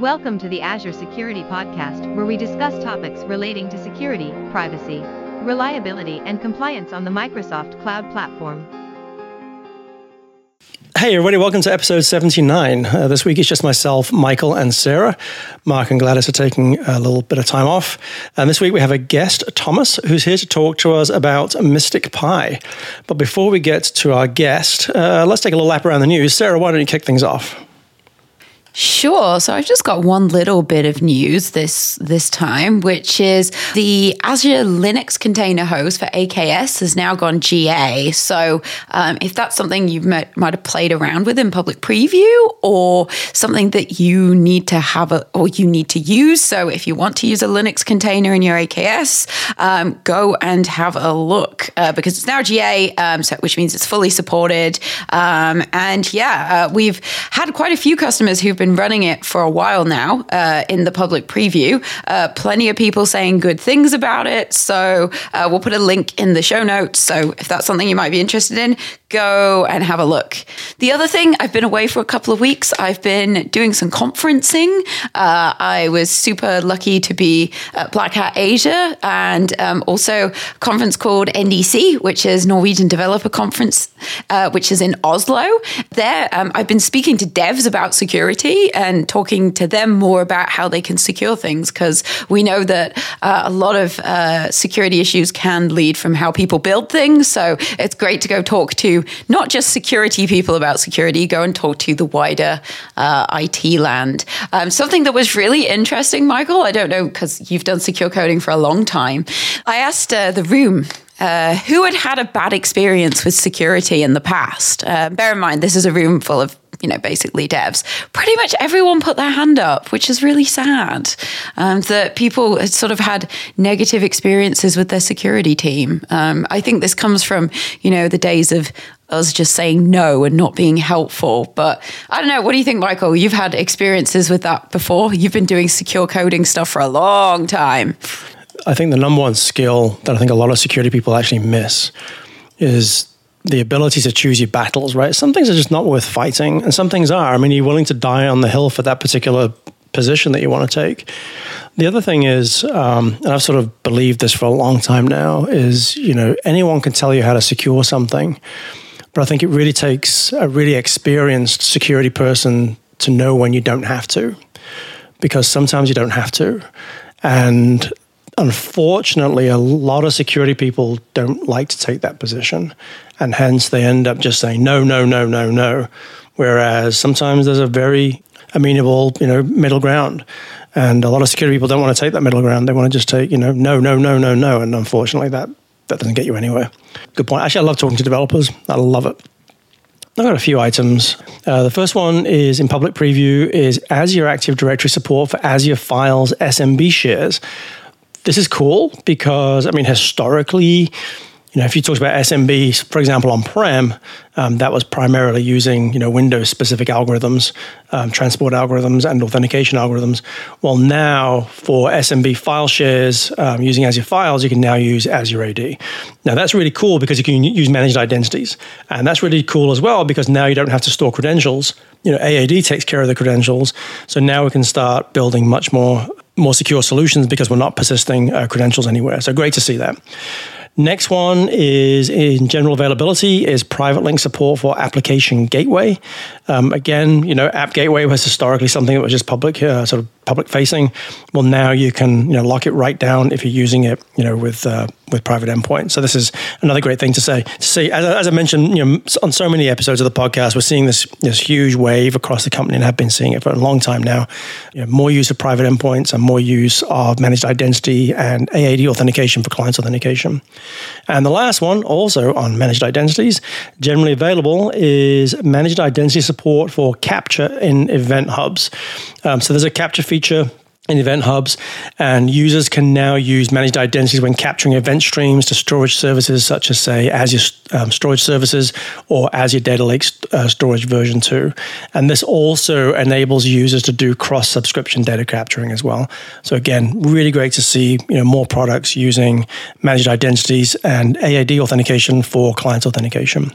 Welcome to the Azure Security Podcast, where we discuss topics relating to security, privacy, reliability, and compliance on the Microsoft Cloud Platform. Hey, everybody, welcome to episode 79. Uh, this week it's just myself, Michael, and Sarah. Mark and Gladys are taking a little bit of time off. And this week we have a guest, Thomas, who's here to talk to us about MSTICPy. But before we get to our guest, uh, let's take a little lap around the news. Sarah, why don't you kick things off? Sure. So I've just got one little bit of news this this time, which is the Azure Linux container host for AKS has now gone GA. So um, if that's something you might, might have played around with in public preview, or something that you need to have a, or you need to use, so if you want to use a Linux container in your AKS, um, go and have a look uh, because it's now GA, um, so, which means it's fully supported. Um, and yeah, uh, we've had quite a few customers who've been running it for a while now uh, in the public preview. Uh, plenty of people saying good things about it. So uh, we'll put a link in the show notes. So if that's something you might be interested in, go and have a look. The other thing, I've been away for a couple of weeks. I've been doing some conferencing. Uh, I was super lucky to be at Black Hat Asia and um, also a conference called NDC, which is Norwegian Developer Conference, uh, which is in Oslo. There, um, I've been speaking to devs about security and talking to them more about how they can secure things because we know that uh, a lot of uh, security issues can lead from how people build things. So it's great to go talk to not just security people about security, go and talk to the wider uh, IT land. Um, something that was really interesting, Michael, I don't know because you've done secure coding for a long time. I asked uh, the room uh, who had had a bad experience with security in the past. Uh, bear in mind, this is a room full of you know, basically devs, pretty much everyone put their hand up, which is really sad. Um, that people had sort of had negative experiences with their security team. Um, I think this comes from, you know, the days of us just saying no and not being helpful. But I don't know. What do you think, Michael? You've had experiences with that before. You've been doing secure coding stuff for a long time. I think the number one skill that I think a lot of security people actually miss is the ability to choose your battles, right? Some things are just not worth fighting, and some things are. I mean, you're willing to die on the hill for that particular position that you want to take. The other thing is, um, and I've sort of believed this for a long time now, is you know anyone can tell you how to secure something, but I think it really takes a really experienced security person to know when you don't have to, because sometimes you don't have to, and unfortunately, a lot of security people don't like to take that position. And hence they end up just saying, no, no, no, no, no. Whereas sometimes there's a very amenable, you know, middle ground. And a lot of security people don't want to take that middle ground. They want to just take, you know, no, no, no, no, no. And unfortunately, that, that doesn't get you anywhere. Good point. Actually, I love talking to developers. I love it. I've got a few items. Uh, the first one is in public preview is Azure Active Directory support for Azure Files SMB shares this is cool because I mean historically, you know, if you talk about SMB, for example, on prem, um, that was primarily using you know Windows specific algorithms, um, transport algorithms, and authentication algorithms. Well, now for SMB file shares um, using Azure Files, you can now use Azure AD. Now that's really cool because you can use managed identities, and that's really cool as well because now you don't have to store credentials. You know, AAD takes care of the credentials, so now we can start building much more more secure solutions because we're not persisting uh, credentials anywhere. So great to see that. Next one is in general availability is private link support for application gateway. Um, again, you know, app gateway was historically something that was just public, uh, sort of public facing. Well, now you can you know lock it right down if you're using it, you know, with uh, with private endpoints. So this is another great thing to say. To see, as, as, I mentioned, you know, on so many episodes of the podcast, we're seeing this this huge wave across the company, and have been seeing it for a long time now. You know, more use of private endpoints and more use of managed identity and AAD authentication for clients authentication. And the last one, also on managed identities, generally available, is managed identity support for capture in event hubs. Um, so there's a capture feature creature in event hubs, and users can now use managed identities when capturing event streams to storage services such as, say, Azure um, Storage Services or Azure Data Lake uh, Storage version 2. And this also enables users to do cross subscription data capturing as well. So, again, really great to see you know, more products using managed identities and AAD authentication for client authentication.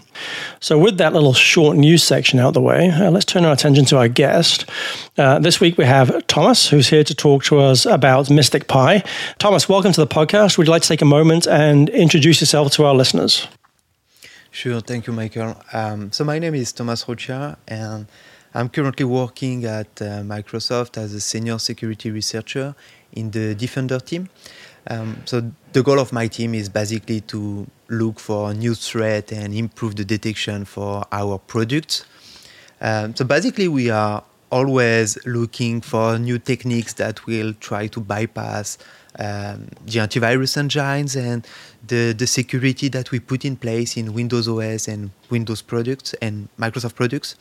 So, with that little short news section out the way, uh, let's turn our attention to our guest. Uh, this week we have Thomas, who's here to talk to us about MSTICPy. Thomas, welcome to the podcast. Would you like to take a moment and introduce yourself to our listeners? Sure, thank you, Michael. Um, so, my name is Thomas Roccia, and I'm currently working at uh, Microsoft as a senior security researcher in the Defender team. Um, so, the goal of my team is basically to look for new threat and improve the detection for our products. Um, so, basically, we are always looking for new techniques that will try to bypass um, the antivirus engines and the, the security that we put in place in Windows OS and Windows products and Microsoft products.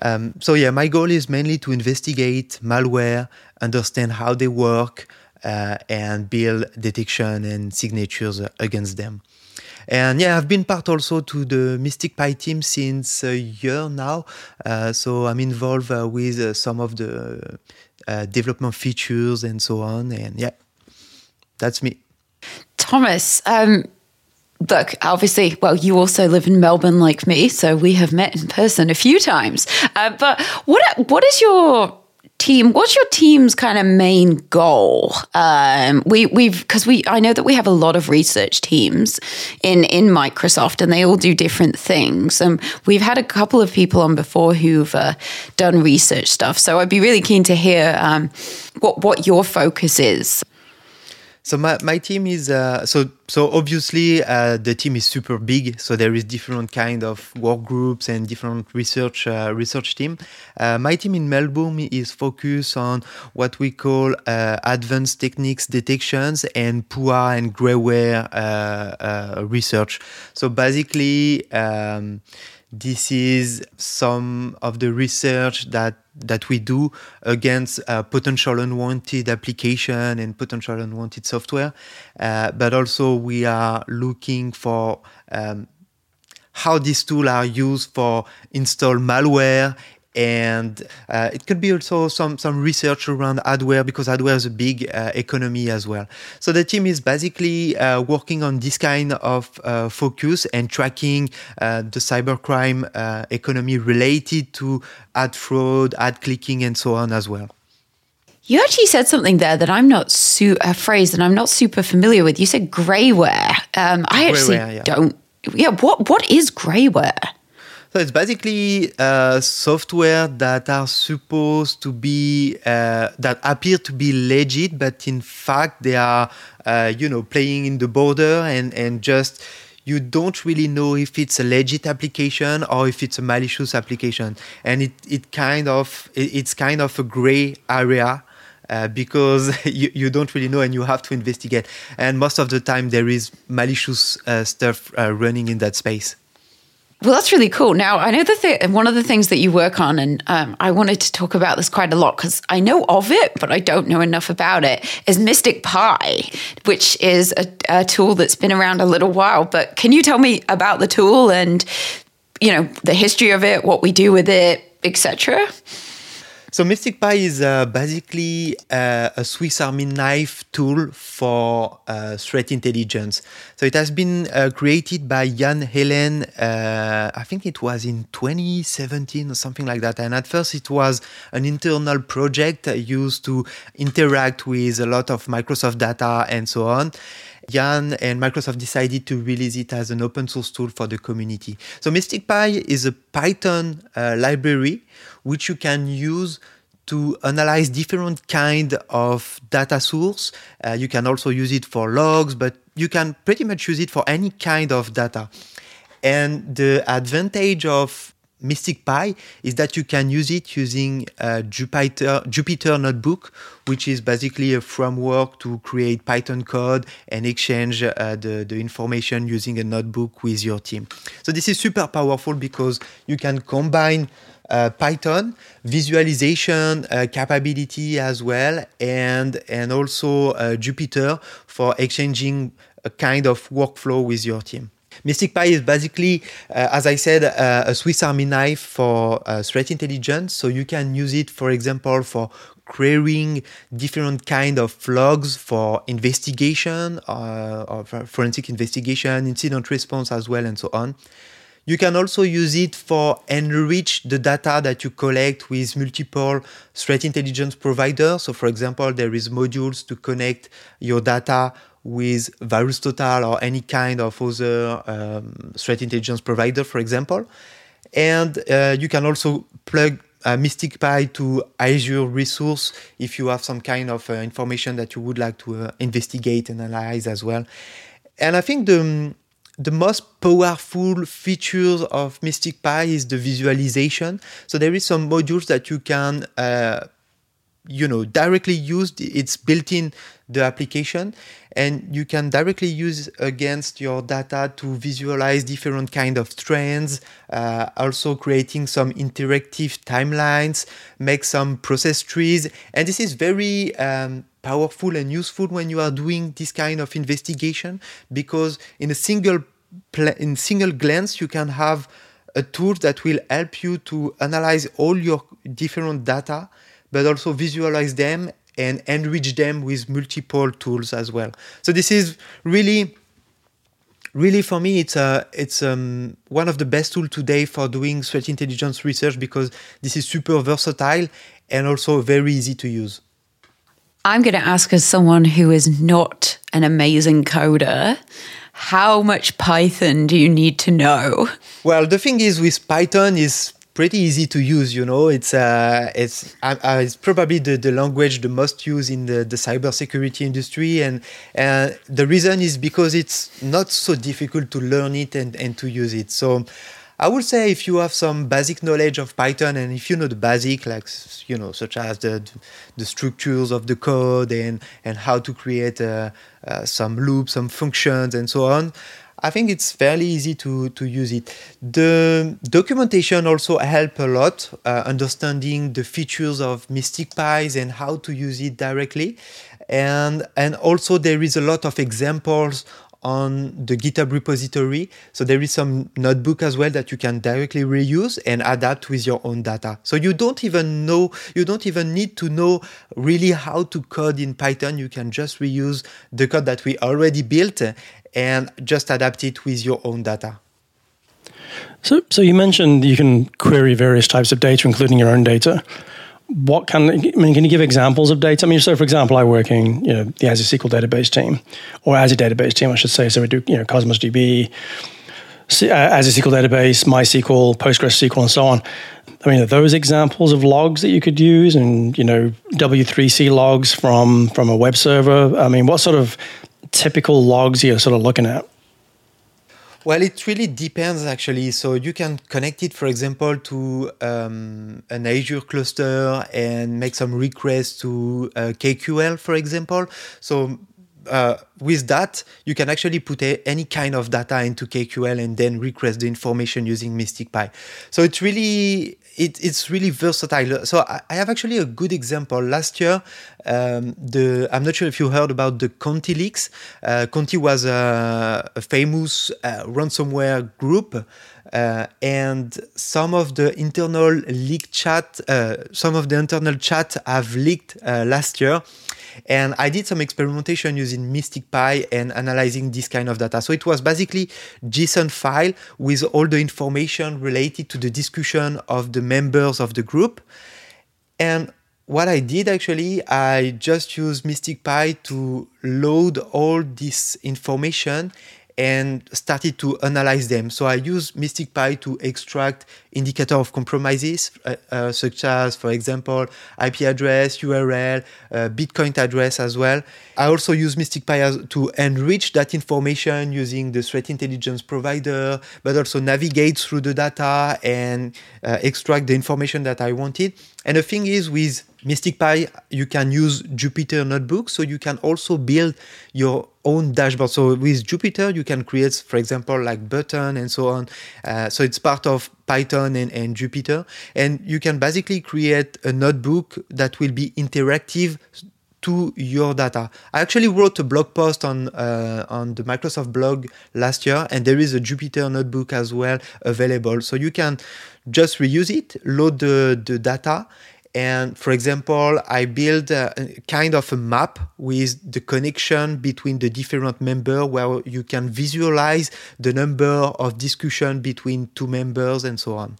Um, so yeah, my goal is mainly to investigate malware, understand how they work, uh, and build detection and signatures against them. And yeah, I've been part also to the MSTICPy team since a year now. Uh, so I'm involved uh, with uh, some of the uh, development features and so on. And yeah, that's me. Thomas, um, look, obviously, well, you also live in Melbourne like me, so we have met in person a few times. Uh, but what what is your team what's your team's kind of main goal? Um, we we've because we i know that we have a lot of research teams in in microsoft and they all do different things. And we've had a couple of people on before who've uh, done research stuff. So i'd be really keen to hear um, what what your focus is so my, my team is uh, so so obviously uh, the team is super big. So there is different kind of work groups and different research uh, research team. Uh, my team in Melbourne is focused on what we call uh, advanced techniques detections and PUA and greyware uh, research. So basically. Um, this is some of the research that that we do against uh, potential unwanted application and potential unwanted software. Uh, but also we are looking for um, how these tools are used for install malware and uh, it could be also some some research around adware because adware is a big uh, economy as well. So the team is basically uh, working on this kind of uh, focus and tracking uh, the cybercrime uh, economy related to ad fraud, ad clicking, and so on as well. You actually said something there that I'm not su- a phrase that I'm not super familiar with. You said grayware. Um, I actually yeah. don't. Yeah, what what is grayware? So it's basically uh, software that are supposed to be uh, that appear to be legit, but in fact they are, uh, you know, playing in the border and and just you don't really know if it's a legit application or if it's a malicious application, and it it kind of it, it's kind of a gray area. Uh, because you, you don't really know and you have to investigate. And most of the time, there is malicious uh, stuff uh, running in that space. Well, that's really cool. Now, I know that one of the things that you work on, and um, I wanted to talk about this quite a lot because I know of it, but I don't know enough about it, is MSTICPy, which is a, a tool that's been around a little while. But can you tell me about the tool and, you know, the history of it, what we do with it, etc.? So MSTICPy is uh, basically uh, a Swiss Army knife tool for uh, threat intelligence. So it has been uh, created by Ian Hellen. uh, I think it was in 2017 or something like that. And at first it was an internal project used to interact with a lot of Microsoft data and so on. Ian and Microsoft decided to release it as an open source tool for the community. So MSTICPy is a Python uh, library which you can use to analyze different kind of data source. Uh, you can also use it for logs, but you can pretty much use it for any kind of data. And the advantage of MSTICPy is that you can use it using Jupyter, Jupyter Notebook, which is basically a framework to create Python code and exchange uh, the, the information using a notebook with your team. So this is super powerful because you can combine uh, Python, visualization uh, capability as well, and and also uh, Jupyter for exchanging a kind of workflow with your team. MSTICPy is basically, uh, as I said, uh, a Swiss Army knife for uh, threat intelligence. So you can use it, for example, for querying different kind of logs for investigation, uh, or for forensic investigation, incident response as well, and so on. You can also use it for enrich the data that you collect with multiple threat intelligence providers. So, for example, there is modules to connect your data with VirusTotal or any kind of other um, threat intelligence provider, for example. And uh, you can also plug uh, MSTICPy to Azure resource if you have some kind of uh, information that you would like to uh, investigate and analyze as well. And I think the the most powerful features of MSTICPy is the visualization. So there is some modules that you can uh, you know directly used it's built in the application and you can directly use against your data to visualize different kind of trends uh, also creating some interactive timelines make some process trees and this is very um, powerful and useful when you are doing this kind of investigation because in a single pl- in single glance you can have a tool that will help you to analyze all your different data but also visualize them and enrich them with multiple tools as well. So this is really really for me it's a it's um, one of the best tools today for doing threat intelligence research because this is super versatile and also very easy to use i'm going to ask as someone who is not an amazing coder how much python do you need to know well the thing is with python is pretty easy to use. You know, it's uh, it's uh, uh, it's probably the, the language the most used in the, the cybersecurity industry, and uh, the reason is because it's not so difficult to learn it and, and to use it. So. I would say if you have some basic knowledge of Python and if you know the basic, like you know, such as the the structures of the code and and how to create uh, uh, some loops, some functions, and so on, I think it's fairly easy to, to use it. The documentation also help a lot, uh, understanding the features of MSTICPy's and how to use it directly. And, and also there is a lot of examples on the GitHub repository. So there is some notebook as well that you can directly reuse and adapt with your own data. So you don't even know, you don't even need to know really how to code in Python. You can just reuse the code that we already built and just adapt it with your own data. So, so you mentioned you can query various types of data, including your own data. What can I mean? Can you give examples of data? I mean, so for example, I work in you know the Azure SQL database team, or Azure database team, I should say. So we do you know Cosmos DB, uh, Azure SQL database, MySQL, PostgreSQL, and so on. I mean, are those examples of logs that you could use, and you know W3C logs from from a web server. I mean, what sort of typical logs you're sort of looking at? Well, it really depends actually. So you can connect it, for example, to um, an Azure cluster and make some requests to uh, KQL, for example. So uh, with that, you can actually put a, any kind of data into KQL and then request the information using MSTICPy. So it's really it, it's really versatile. So I, I, have actually a good example. Last year, um, the I'm not sure if you heard about the Conti leaks. Uh, Conti was a, a famous uh, ransomware group. Uh, and some of the internal leak chat, uh, some of the internal chat have leaked uh, last year, and I did some experimentation using MSTICPy and analyzing this kind of data. So it was basically JSON file with all the information related to the discussion of the members of the group. And what I did actually, I just used MSTICPy to load all this information and started to analyze them. So I use MSTICPy to extract indicator of compromises, uh, uh, such as, for example, IP address, URL, uh, Bitcoin address as well. I also use MSTICPy to enrich that information using the threat intelligence provider, but also navigate through the data and uh, extract the information that I wanted. And the thing is with MSTICPy, you can use Jupyter Notebook, so you can also build your own dashboard. So with Jupyter, you can create, for example, like button and so on. Uh, so it's part of Python and, and Jupyter, and you can basically create a notebook that will be interactive to your data. I actually wrote a blog post on uh, on the Microsoft blog last year, and there is a Jupyter notebook as well available. So you can just reuse it, load the, the data, and for example, I build a, a kind of a map with the connection between the different members where you can visualize the number of discussion between two members and so on.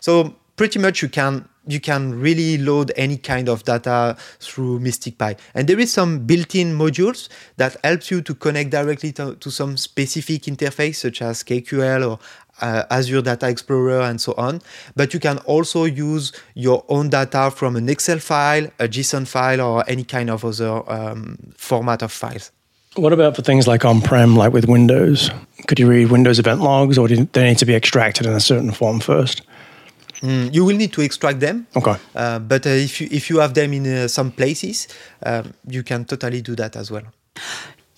So pretty much you can you can really load any kind of data through MSTICPy. And there is some built-in modules that helps you to connect directly to, to some specific interface such as KQL or uh, Azure Data Explorer and so on. But you can also use your own data from an Excel file, a JSON file, or any kind of other um, format of files. What about for things like on-prem, like with Windows? Could you read Windows event logs, or do they need to be extracted in a certain form first? Mm, you will need to extract them. Okay. Uh, but uh, if you if you have them in uh, some places, um, you can totally do that as well.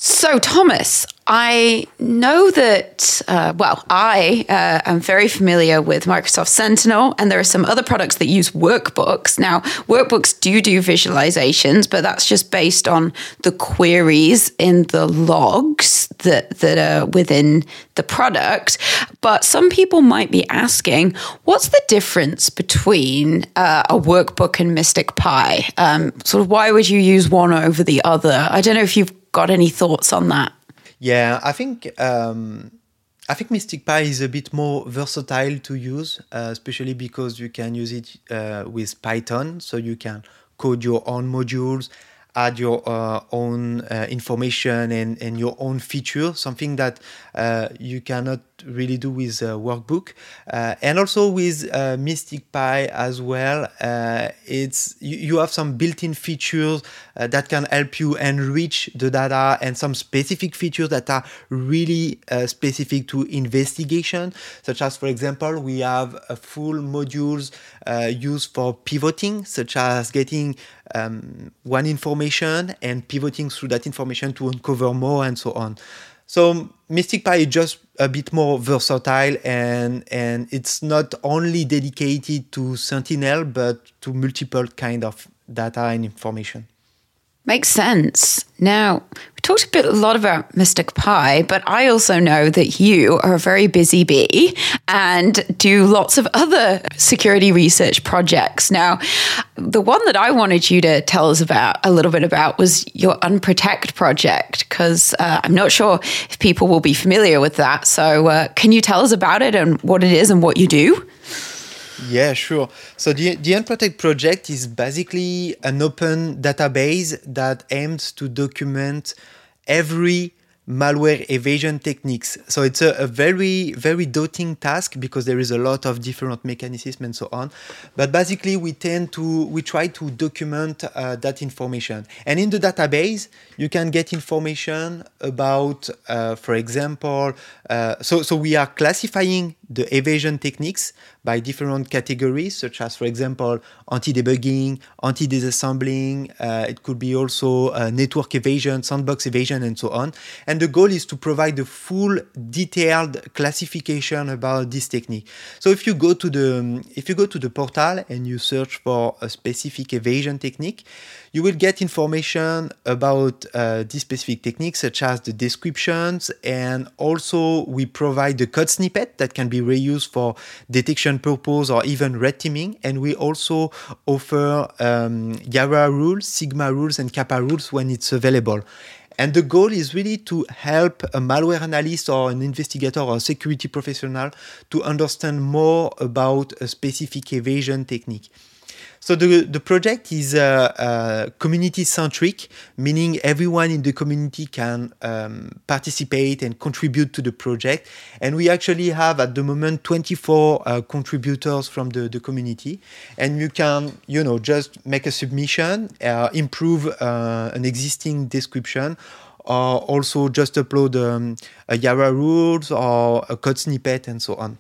So, Thomas, I know that, uh, well, I uh, am very familiar with Microsoft Sentinel, and there are some other products that use workbooks. Now, workbooks do do visualizations, but that's just based on the queries in the logs that, that are within the product. But some people might be asking, what's the difference between uh, a workbook and MSTICPy? Um, sort of why would you use one over the other? I don't know if you've got any thoughts on that? Yeah, I think um, I think MSTICPy is a bit more versatile to use, uh, especially because you can use it uh, with Python, so you can code your own modules, add your uh, own uh, information and, and your own feature, something that uh, you cannot really do with a workbook. Uh, and also with uh, MSTICPy as well, uh, it's you, you, have some built-in features that can help you enrich the data and some specific features that are really specific to investigation, such as, for example, we have full modules used for pivoting, such as getting um, one information and pivoting through that information to uncover more and so on. So MSTICPy is just a bit more versatile and and it's not only dedicated to Sentinel but to multiple kind of data and information. Makes sense. Now, we talked a bit a lot about MSTICPy, but I also know that you are a very busy bee and do lots of other security research projects. Now, the one that I wanted you to tell us about a little bit about was your Unprotect project, because uh, I'm not sure if people will be familiar with that. So, uh, can you tell us about it and what it is and what you do? Yeah, sure. So the, the Unprotect project is basically an open database that aims to document every malware evasion techniques. So it's a, a, very, very daunting task because there is a lot of different mechanisms and so on. But basically, we tend to, we try to document uh, that information. And in the database, you can get information about, uh, for example, uh, so, so we are classifying the evasion techniques by different categories, such as, for example, anti-debugging, anti-disassembling. Uh, it could be also uh, network evasion, sandbox evasion, and so on. And the goal is to provide a full, detailed classification about this technique. So if you go to the if you go to the portal and you search for a specific evasion technique, you will get information about uh, this specific technique, such as the descriptions, and also we provide the code snippet that can be reused for detection purpose or even red teaming. And we also offer um, Yara rules, Sigma rules, and Capa rules when it's available. And the goal is really to help a malware analyst or an investigator or a security professional to understand more about a specific evasion technique. So the, the project is uh, uh, community centric, meaning everyone in the community can um, participate and contribute to the project. And we actually have at the moment 24 uh, contributors from the, the community. And you can, you know, just make a submission, uh, improve uh, an existing description, or also just upload um, a Yara rules or a code snippet and so on.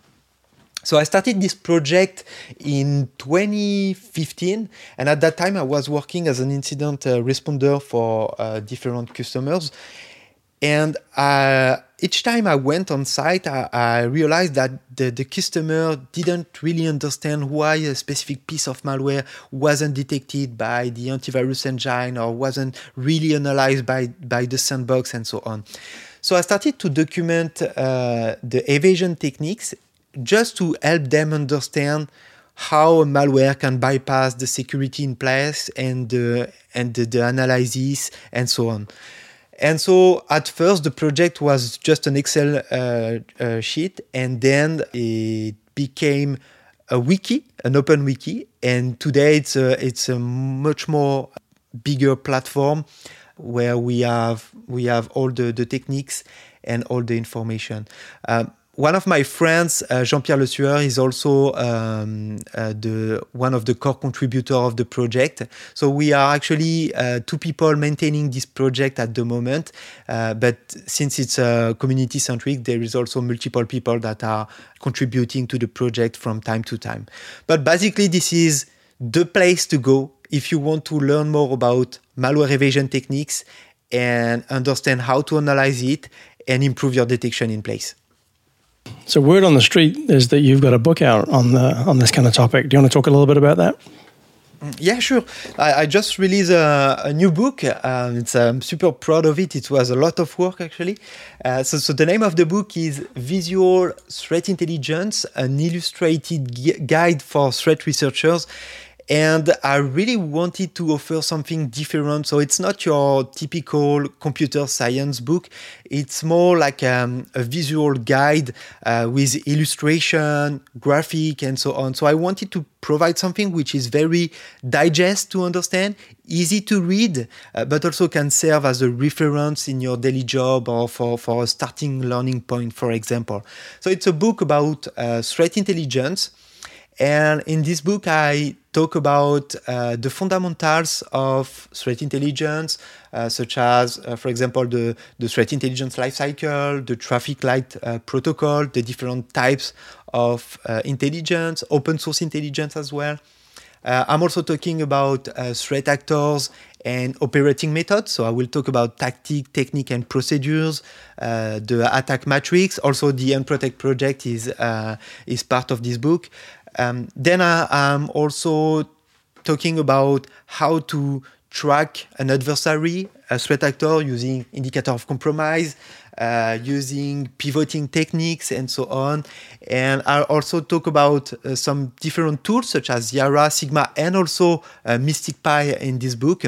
So I started this project in 2015, and at that time I was working as an incident uh, responder for uh, different customers. And uh, each time I went on site, I, I realized that the, the, customer didn't really understand why a specific piece of malware wasn't detected by the antivirus engine or wasn't really analyzed by, by the sandbox and so on. So I started to document uh, the evasion techniques just to help them understand how malware can bypass the security in place and the, and the, the analysis and so on. And so at first the project was just an Excel uh, uh, sheet, and then it became a wiki, an open wiki, and today it's a, it's a much more bigger platform where we have we have all the, the techniques and all the information. Um, one of my friends, uh, Jean-Pierre Lesueur, is also um, uh, the one of the core contributor of the project. So we are actually uh, two people maintaining this project at the moment. Uh, but since it's uh, community centric, there is also multiple people that are contributing to the project from time to time. But basically, this is the place to go if you want to learn more about malware evasion techniques and understand how to analyze it and improve your detection in place. So, word on the street is that you've got a book out on the on this kind of topic. Do you want to talk a little bit about that? Yeah, sure. I, I just released a, a new book. Um, it's, I'm super proud of it. It was a lot of work, actually. Uh, so, so, the name of the book is Visual Threat Intelligence, an illustrated guide for threat researchers and I really wanted to offer something different. So it's not your typical computer science book. It's more like um, a visual guide uh, with illustration, graphic, and so on. So I wanted to provide something which is very digest to understand, easy to read, uh, but also can serve as a reference in your daily job or for, for a starting learning point, for example. So it's a book about uh, threat intelligence. And in this book, I talk about uh, the fundamentals of threat intelligence, uh, such as, uh, for example, the, the threat intelligence lifecycle, the traffic light uh, protocol, the different types of uh, intelligence, open source intelligence as well. Uh, I'm also talking about threat actors and operating methods. So I will talk about tactic, technique, and procedures, uh, the attack matrix. Also, the Unprotect project is uh, is part of this book. Um, then I, am also talking about how to track an adversary, a threat actor, using indicator of compromise, uh, using pivoting techniques, and so on. And I also talk about uh, some different tools such as Yara, Sigma, and also uh, MSTICPy in this book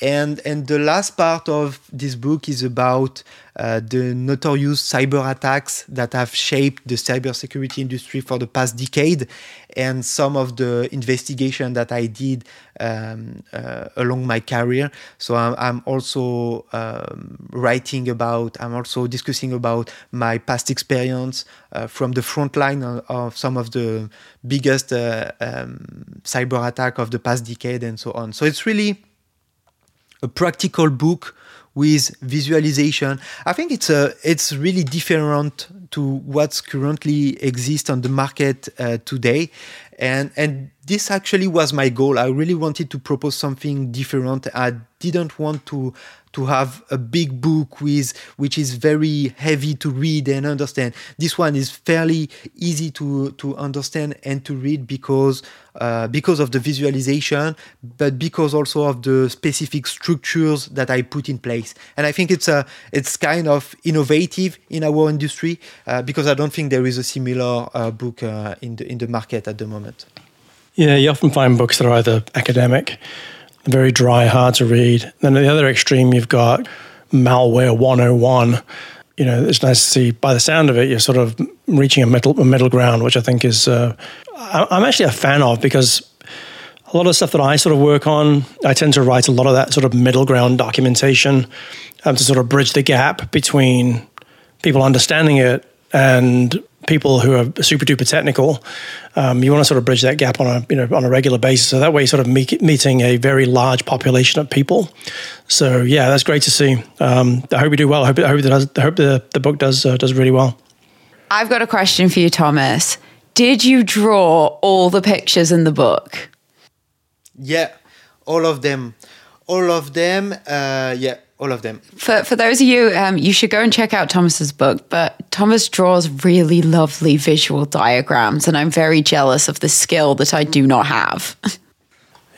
and and the last part of this book is about uh, the notorious cyber attacks that have shaped the cybersecurity industry for the past decade, and some of the investigation that I did um, uh, along my career. So I'm, I'm also um, writing about, I'm also discussing about my past experience uh, from the front line of, of, some of the biggest uh, um, cyber attack of the past decade and so on. So it's really a practical book with visualization. I think it's a it's really different to what's currently exists on the market uh, today, and and this actually was my goal. I really wanted to propose something different. I didn't want to to have a big book with which is very heavy to read and understand. This one is fairly easy to to understand and to read because uh, because of the visualization, but because also of the specific structures that I put in place. And I think it's a it's kind of innovative in our industry uh, because I don't think there is a similar uh, book uh, in the in the market at the moment. Yeah, you often find books that are either academic very dry, hard to read. Then at the other extreme, you've got malware 101. You know, it's nice to see. By the sound of it, you're sort of reaching a middle a middle ground, which I think is uh, I'm actually a fan of because a lot of stuff that I sort of work on, I tend to write a lot of that sort of middle ground documentation um, to sort of bridge the gap between people understanding it and people who are super duper technical. Um, you want to sort of bridge that gap on a you know on a regular basis, so that way, you're sort of meet, meeting a very large population of people. So yeah, that's great to see. Um, I hope you do well. I hope, I hope, does, I hope the, the book does uh, does really well. I've got a question for you, Thomas. did you draw all the pictures in the book? Yeah, all of them. All of them. Uh, yeah, all of them. For for those of you, um, you should go and check out Thomas's book. But Thomas draws really lovely visual diagrams, and I'm very jealous of the skill that I do not have.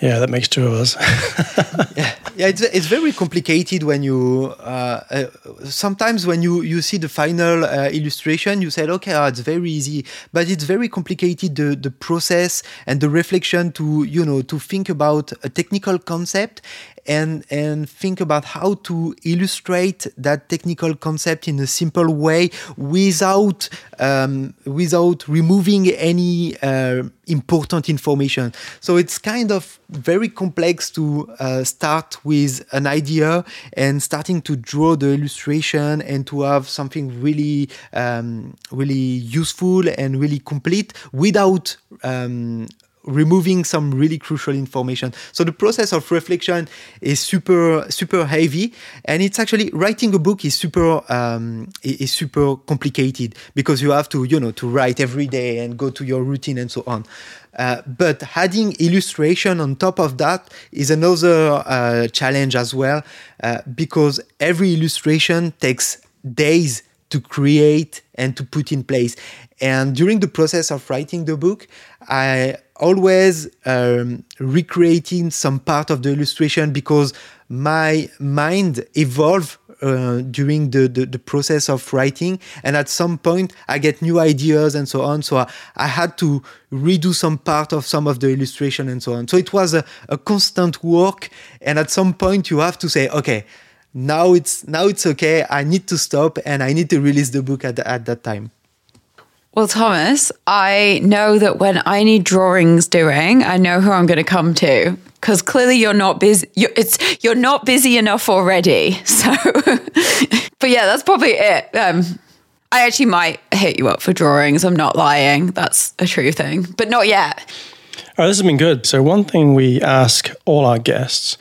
Yeah, that makes two of us. yeah, yeah, it's it's very complicated when you uh, uh, sometimes when you you see the final uh, illustration, you said, okay, oh, it's very easy, but it's very complicated the the process and the reflection to you know to think about a technical concept and and think about how to illustrate that technical concept in a simple way without um, without removing any uh, important information. So it's kind of very complex to uh, start with an idea and starting to draw the illustration and to have something really um, really useful and really complete without um, removing some really crucial information. So the process of reflection is super super heavy, and it's actually writing a book is super um, is super complicated because you have to you know to write every day and go to your routine and so on. Uh, but adding illustration on top of that is another uh, challenge as well uh, because every illustration takes days to create and to put in place. And during the process of writing the book, I always um, recreating some part of the illustration because my mind evolved uh, during the, the, the, process of writing. And at some point i get new ideas and so on. So I, I, had to redo some part of some of the illustration and so on. So it was a, a constant work. And at some point you have to say okay now it's now it's okay i need to stop and i need to release the book at, at that time well, Thomas, I know that when I need drawings doing, I know who I'm going to come to because clearly you're not busy. You're, it's you're not busy enough already. So, but yeah, that's probably it. Um, I actually might hit you up for drawings. I'm not lying. That's a true thing, but not yet. All right, this has been good. So, one thing we ask all our guests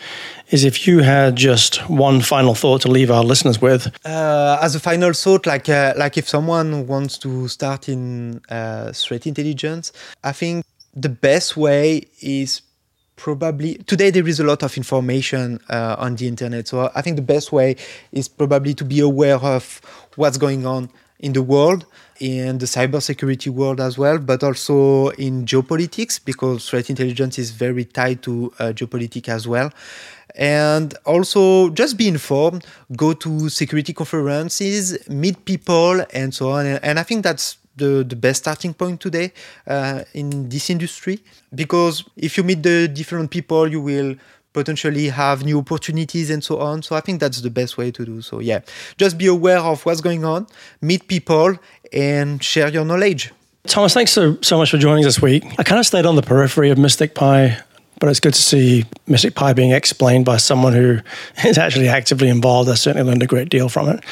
is if you had just one final thought to leave our listeners with. Uh, as a final thought, like uh, like if someone wants to start in uh, threat intelligence, I think the best way is probably today there is a lot of information uh, on the internet. So I think the best way is probably to be aware of what's going on in the world in the cybersecurity world as well, but also in geopolitics because threat intelligence is very tied to uh, geopolitics as well and also just be informed go to security conferences meet people and so on. And i think that's the, the best starting point today uh, in this industry. Because if you meet the different people you will potentially have new opportunities and so on. So i think that's the best way to do so yeah. Just be aware of what's going on meet people and share your knowledge. Thomas thanks so, so much for joining us this week. I kind of stayed on the periphery of MSTICPy but it's good to see MSTICPy being explained by someone who is actually actively involved. I certainly learned a great deal from it.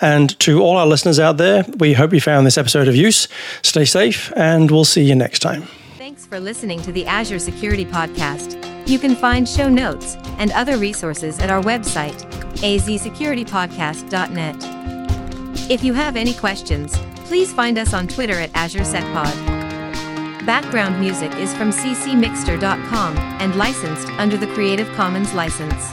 And to all our listeners out there, we hope you found this episode of use. Stay safe, and we'll see you next time. Thanks for listening to the Azure Security Podcast. You can find show notes and other resources at our website, azsecuritypodcast.net. If you have any questions, please find us on Twitter at AzureSecPod. Background music is from ccmixter.com and licensed under the Creative Commons license.